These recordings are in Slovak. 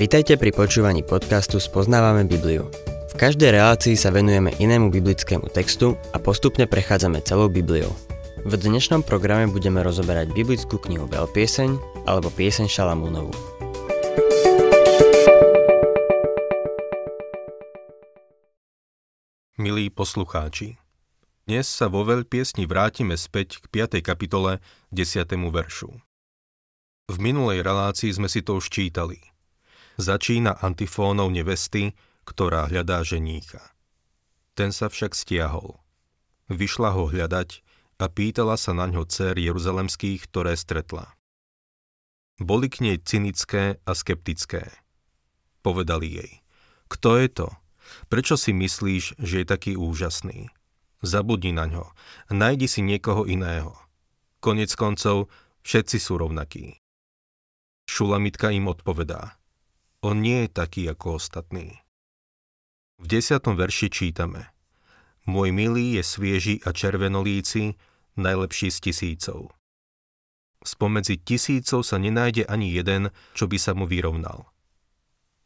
Vitajte pri počúvaní podcastu Spoznávame Bibliu. V každej relácii sa venujeme inému biblickému textu a postupne prechádzame celou Bibliou. V dnešnom programe budeme rozoberať biblickú knihu Veľpieseň alebo Pieseň Šalamúnovu. Milí poslucháči, dnes sa vo veľpiesni vrátime späť k 5. kapitole 10. veršu. V minulej relácii sme si to už čítali – Začína antifónou nevesty, ktorá hľadá ženícha. Ten sa však stiahol. Vyšla ho hľadať a pýtala sa na ňo dcer jeruzalemských, ktoré stretla. Boli k nej cynické a skeptické. Povedali jej, kto je to? Prečo si myslíš, že je taký úžasný? Zabudni na ňo, najdi si niekoho iného. Konec koncov, všetci sú rovnakí. Šulamitka im odpovedá, on nie je taký ako ostatní. V desiatom verši čítame Môj milý je svieži a červenolíci, najlepší z tisícov. Spomedzi tisícov sa nenájde ani jeden, čo by sa mu vyrovnal.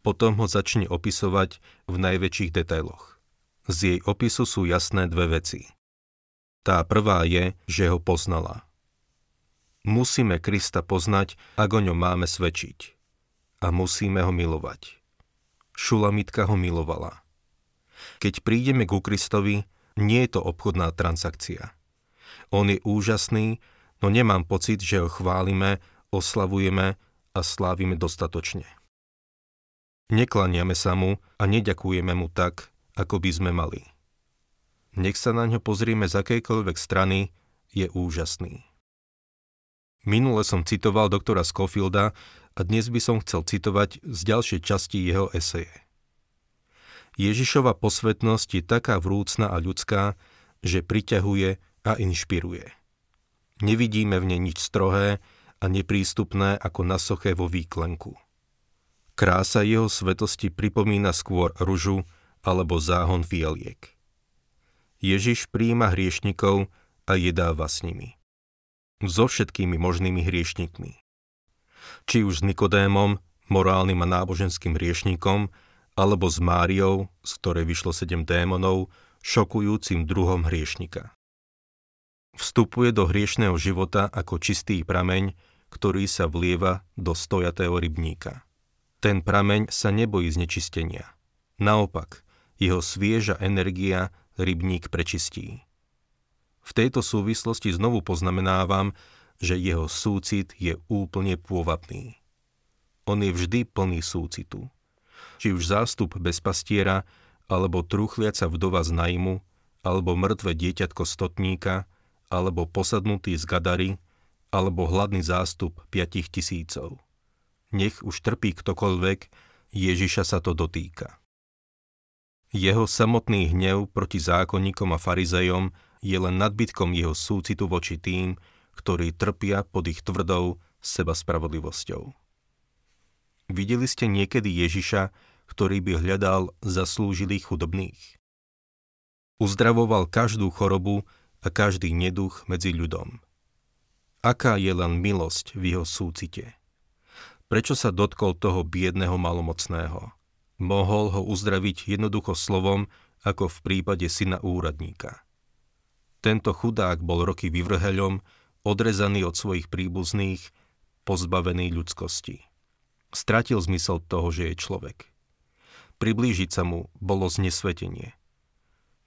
Potom ho začne opisovať v najväčších detailoch. Z jej opisu sú jasné dve veci. Tá prvá je, že ho poznala. Musíme Krista poznať, ak o ňom máme svedčiť a musíme ho milovať. Šulamitka ho milovala. Keď prídeme ku Kristovi, nie je to obchodná transakcia. On je úžasný, no nemám pocit, že ho chválime, oslavujeme a slávime dostatočne. Neklaniame sa mu a neďakujeme mu tak, ako by sme mali. Nech sa na ňo pozrieme z akejkoľvek strany, je úžasný. Minule som citoval doktora Schofielda a dnes by som chcel citovať z ďalšej časti jeho eseje. Ježišova posvetnosť je taká vrúcna a ľudská, že priťahuje a inšpiruje. Nevidíme v nej nič strohé a neprístupné ako na soché vo výklenku. Krása jeho svetosti pripomína skôr ružu alebo záhon fialiek. Ježiš príjima hriešnikov a jedáva s nimi. So všetkými možnými hriešnikmi či už s Nikodémom, morálnym a náboženským riešnikom, alebo s Máriou, z ktorej vyšlo sedem démonov, šokujúcim druhom hriešnika. Vstupuje do hriešného života ako čistý prameň, ktorý sa vlieva do stojatého rybníka. Ten prameň sa nebojí znečistenia. Naopak, jeho svieža energia rybník prečistí. V tejto súvislosti znovu poznamenávam, že jeho súcit je úplne pôvabný. On je vždy plný súcitu. Či už zástup bez pastiera, alebo truchliaca vdova z najmu, alebo mŕtve dieťatko stotníka, alebo posadnutý z gadary, alebo hladný zástup piatich tisícov. Nech už trpí ktokoľvek, Ježiša sa to dotýka. Jeho samotný hnev proti zákonníkom a farizejom je len nadbytkom jeho súcitu voči tým, ktorí trpia pod ich tvrdou seba spravodlivosťou. Videli ste niekedy Ježiša, ktorý by hľadal zaslúžilých chudobných? Uzdravoval každú chorobu a každý neduch medzi ľudom. Aká je len milosť v jeho súcite? Prečo sa dotkol toho biedného malomocného? Mohol ho uzdraviť jednoducho slovom, ako v prípade syna úradníka. Tento chudák bol roky vyvrheľom, odrezaný od svojich príbuzných, pozbavený ľudskosti. Stratil zmysel toho, že je človek. Priblížiť sa mu bolo znesvetenie.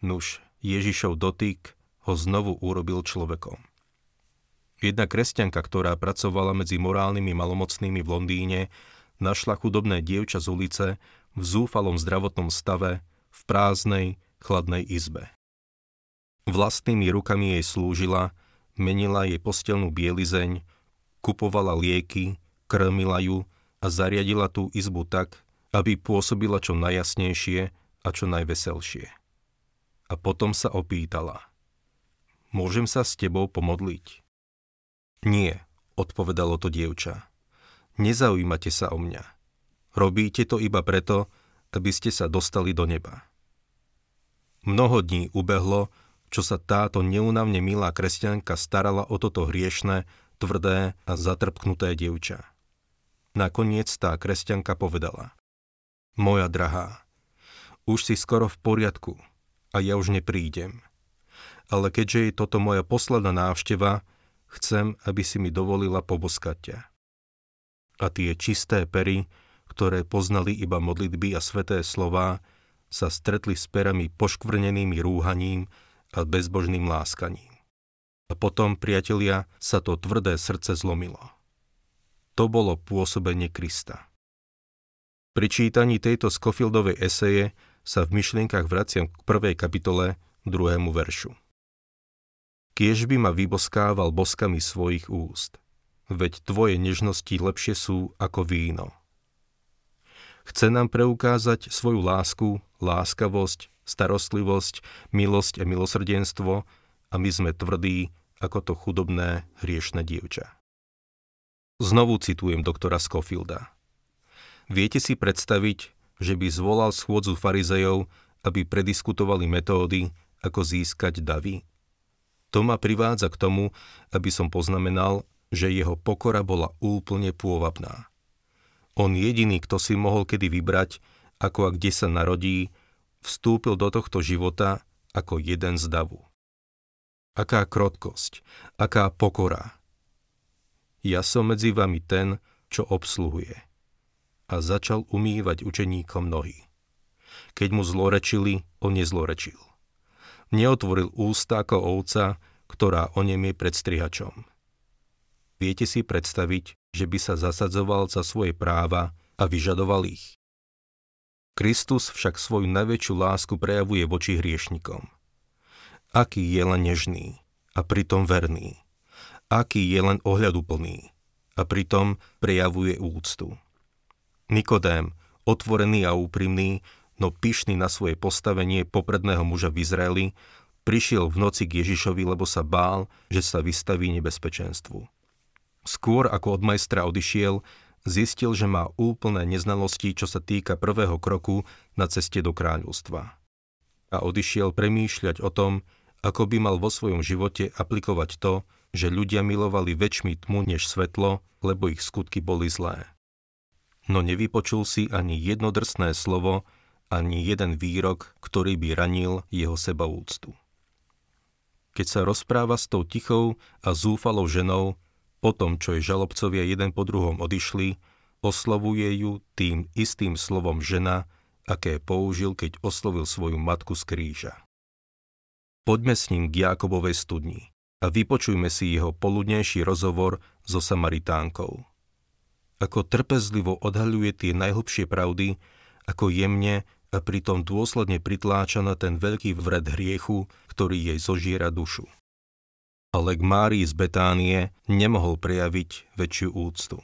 Nuž, Ježišov dotyk ho znovu urobil človekom. Jedna kresťanka, ktorá pracovala medzi morálnymi malomocnými v Londýne, našla chudobné dievča z ulice v zúfalom zdravotnom stave v prázdnej, chladnej izbe. Vlastnými rukami jej slúžila menila jej postelnú bielizeň, kupovala lieky, krmila ju a zariadila tú izbu tak, aby pôsobila čo najjasnejšie a čo najveselšie. A potom sa opýtala. Môžem sa s tebou pomodliť? Nie, odpovedalo to dievča. Nezaujímate sa o mňa. Robíte to iba preto, aby ste sa dostali do neba. Mnoho dní ubehlo, čo sa táto neunavne milá kresťanka starala o toto hriešne, tvrdé a zatrpknuté dievča. Nakoniec tá kresťanka povedala. Moja drahá, už si skoro v poriadku a ja už neprídem. Ale keďže je toto moja posledná návšteva, chcem, aby si mi dovolila poboskať ťa. A tie čisté pery, ktoré poznali iba modlitby a sveté slová, sa stretli s perami poškvrnenými rúhaním a bezbožným láskaním. A potom, priatelia, sa to tvrdé srdce zlomilo. To bolo pôsobenie Krista. Pri čítaní tejto Scofieldovej eseje sa v myšlienkach vraciam k prvej kapitole, druhému veršu. Kiež by ma vyboskával boskami svojich úst, veď tvoje nežnosti lepšie sú ako víno. Chce nám preukázať svoju lásku, láskavosť, starostlivosť, milosť a milosrdenstvo a my sme tvrdí ako to chudobné, hriešne dievča. Znovu citujem doktora Scofielda. Viete si predstaviť, že by zvolal schôdzu farizejov, aby prediskutovali metódy, ako získať davy? To ma privádza k tomu, aby som poznamenal, že jeho pokora bola úplne pôvabná. On jediný, kto si mohol kedy vybrať, ako a kde sa narodí, vstúpil do tohto života ako jeden z davu. Aká krotkosť, aká pokora. Ja som medzi vami ten, čo obsluhuje. A začal umývať učeníkom nohy. Keď mu zlorečili, on nezlorečil. Neotvoril ústa ako ovca, ktorá o nem je pred strihačom. Viete si predstaviť, že by sa zasadzoval za svoje práva a vyžadoval ich. Kristus však svoju najväčšiu lásku prejavuje voči hriešnikom. Aký je len nežný a pritom verný. Aký je len ohľaduplný a pritom prejavuje úctu. Nikodém, otvorený a úprimný, no pyšný na svoje postavenie popredného muža v Izraeli, prišiel v noci k Ježišovi, lebo sa bál, že sa vystaví nebezpečenstvu. Skôr ako od majstra odišiel, zistil, že má úplné neznalosti, čo sa týka prvého kroku na ceste do kráľovstva. A odišiel premýšľať o tom, ako by mal vo svojom živote aplikovať to, že ľudia milovali väčšmi tmu než svetlo, lebo ich skutky boli zlé. No nevypočul si ani jedno drsné slovo, ani jeden výrok, ktorý by ranil jeho sebaúctu. Keď sa rozpráva s tou tichou a zúfalou ženou, potom, čo jej žalobcovia jeden po druhom odišli, oslovuje ju tým istým slovom žena, aké použil, keď oslovil svoju matku z kríža. Poďme s ním k Jákobovej studni a vypočujme si jeho poludnejší rozhovor so Samaritánkou. Ako trpezlivo odhaľuje tie najhlbšie pravdy, ako jemne a pritom dôsledne pritláča na ten veľký vred hriechu, ktorý jej zožiera dušu ale k Márii z Betánie nemohol prejaviť väčšiu úctu.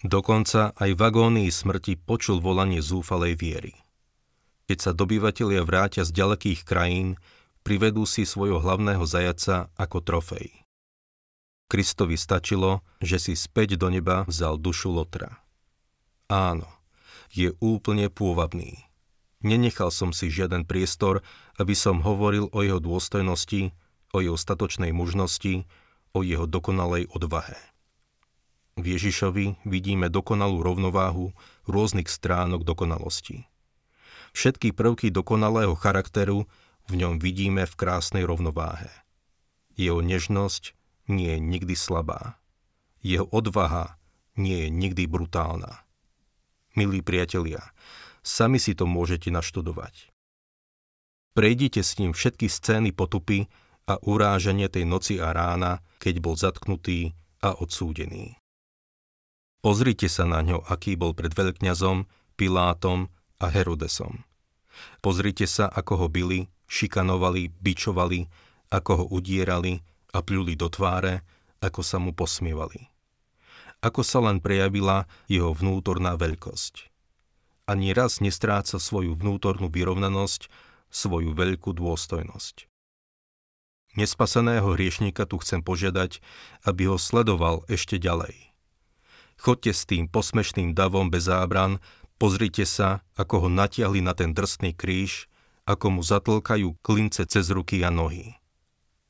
Dokonca aj v agónii smrti počul volanie zúfalej viery. Keď sa dobyvatelia vrátia z ďalekých krajín, privedú si svojho hlavného zajaca ako trofej. Kristovi stačilo, že si späť do neba vzal dušu Lotra. Áno, je úplne pôvabný. Nenechal som si žiaden priestor, aby som hovoril o jeho dôstojnosti, o jeho statočnej mužnosti, o jeho dokonalej odvahe. V Ježišovi vidíme dokonalú rovnováhu rôznych stránok dokonalosti. Všetky prvky dokonalého charakteru v ňom vidíme v krásnej rovnováhe. Jeho nežnosť nie je nikdy slabá. Jeho odvaha nie je nikdy brutálna. Milí priatelia, sami si to môžete naštudovať. Prejdite s ním všetky scény potupy, a uráženie tej noci a rána, keď bol zatknutý a odsúdený. Pozrite sa na ňo, aký bol pred veľkňazom, Pilátom a Herodesom. Pozrite sa, ako ho byli, šikanovali, bičovali, ako ho udierali a pľuli do tváre, ako sa mu posmievali. Ako sa len prejavila jeho vnútorná veľkosť. Ani raz nestráca svoju vnútornú vyrovnanosť, svoju veľkú dôstojnosť. Nespaseného hriešníka tu chcem požiadať, aby ho sledoval ešte ďalej. Chodte s tým posmešným davom bez zábran, pozrite sa, ako ho natiahli na ten drsný kríž, ako mu zatlkajú klince cez ruky a nohy.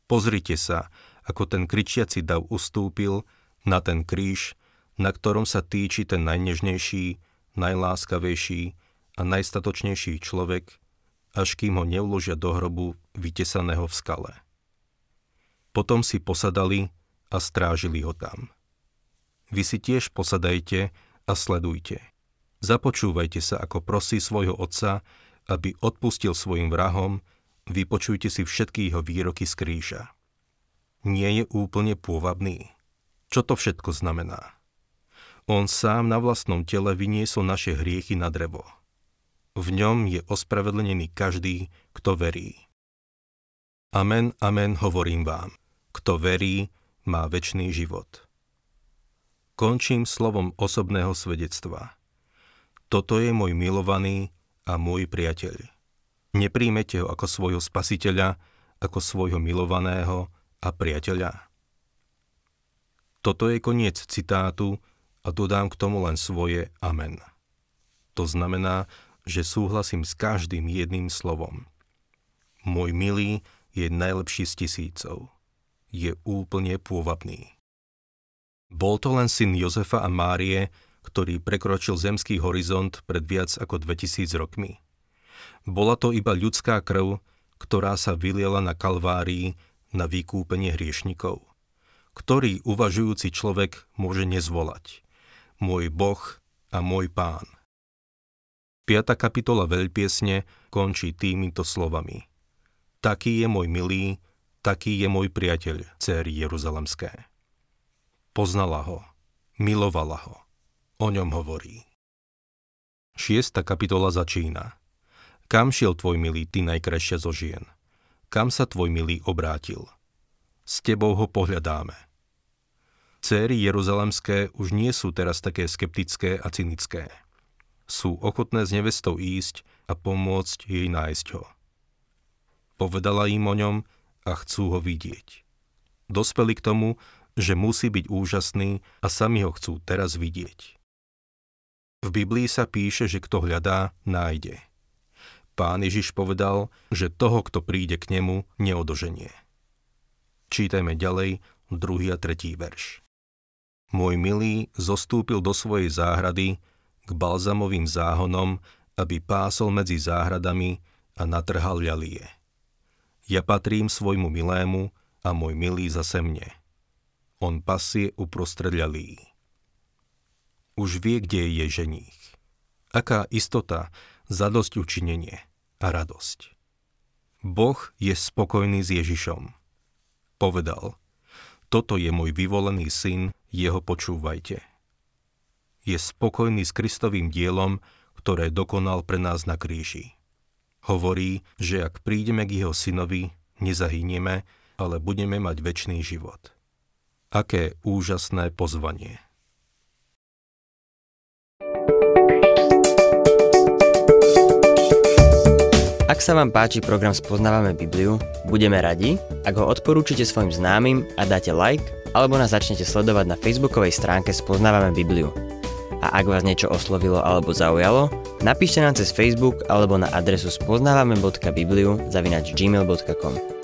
Pozrite sa, ako ten kričiaci dav ustúpil na ten kríž, na ktorom sa týči ten najnežnejší, najláskavejší a najstatočnejší človek, až kým ho neuložia do hrobu vytesaného v skale. Potom si posadali a strážili ho tam. Vy si tiež posadajte a sledujte. Započúvajte sa, ako prosí svojho otca, aby odpustil svojim vrahom, vypočujte si všetky jeho výroky z kríža. Nie je úplne pôvabný. Čo to všetko znamená? On sám na vlastnom tele vyniesol naše hriechy na drevo. V ňom je ospravedlený každý, kto verí. Amen, amen, hovorím vám. Kto verí, má väčší život. Končím slovom osobného svedectva. Toto je môj milovaný a môj priateľ. Nepríjmete ho ako svojho spasiteľa, ako svojho milovaného a priateľa. Toto je koniec citátu a dodám k tomu len svoje amen. To znamená, že súhlasím s každým jedným slovom. Môj milý je najlepší z tisícov. Je úplne pôvabný. Bol to len syn Jozefa a Márie, ktorý prekročil zemský horizont pred viac ako 2000 rokmi. Bola to iba ľudská krv, ktorá sa vyliela na Kalvárii na vykúpenie hriešnikov, ktorý uvažujúci človek môže nezvolať. Môj Boh a môj Pán. 5. kapitola veľpiesne končí týmito slovami. Taký je môj milý, taký je môj priateľ, céry Jeruzalemské. Poznala ho, milovala ho o ňom hovorí. Šiesta kapitola začína. Kam šiel tvoj milý, ty najkrajšia zo žien? Kam sa tvoj milý obrátil? S tebou ho pohľadáme. Céry jeruzalemské už nie sú teraz také skeptické a cynické. Sú ochotné s nevestou ísť a pomôcť jej nájsť ho. Povedala im o ňom a chcú ho vidieť. Dospeli k tomu, že musí byť úžasný a sami ho chcú teraz vidieť. V Biblii sa píše, že kto hľadá, nájde. Pán Ježiš povedal, že toho, kto príde k nemu, neodoženie. Čítajme ďalej druhý a tretí verš. Môj milý zostúpil do svojej záhrady k balzamovým záhonom, aby pásol medzi záhradami a natrhal ľalie. Ja patrím svojmu milému a môj milý zase mne. On pasie uprostred ľalí už vie, kde je ženích. Aká istota, zadosť učinenie a radosť. Boh je spokojný s Ježišom. Povedal, toto je môj vyvolený syn, jeho počúvajte. Je spokojný s Kristovým dielom, ktoré dokonal pre nás na kríži. Hovorí, že ak prídeme k jeho synovi, nezahynieme, ale budeme mať väčší život. Aké úžasné pozvanie. Ak sa vám páči program Spoznávame Bibliu, budeme radi, ak ho odporúčite svojim známym a dáte like, alebo nás začnete sledovať na facebookovej stránke Spoznávame Bibliu. A ak vás niečo oslovilo alebo zaujalo, napíšte nám cez Facebook alebo na adresu spoznávame.bibliu zavinač gmail.com.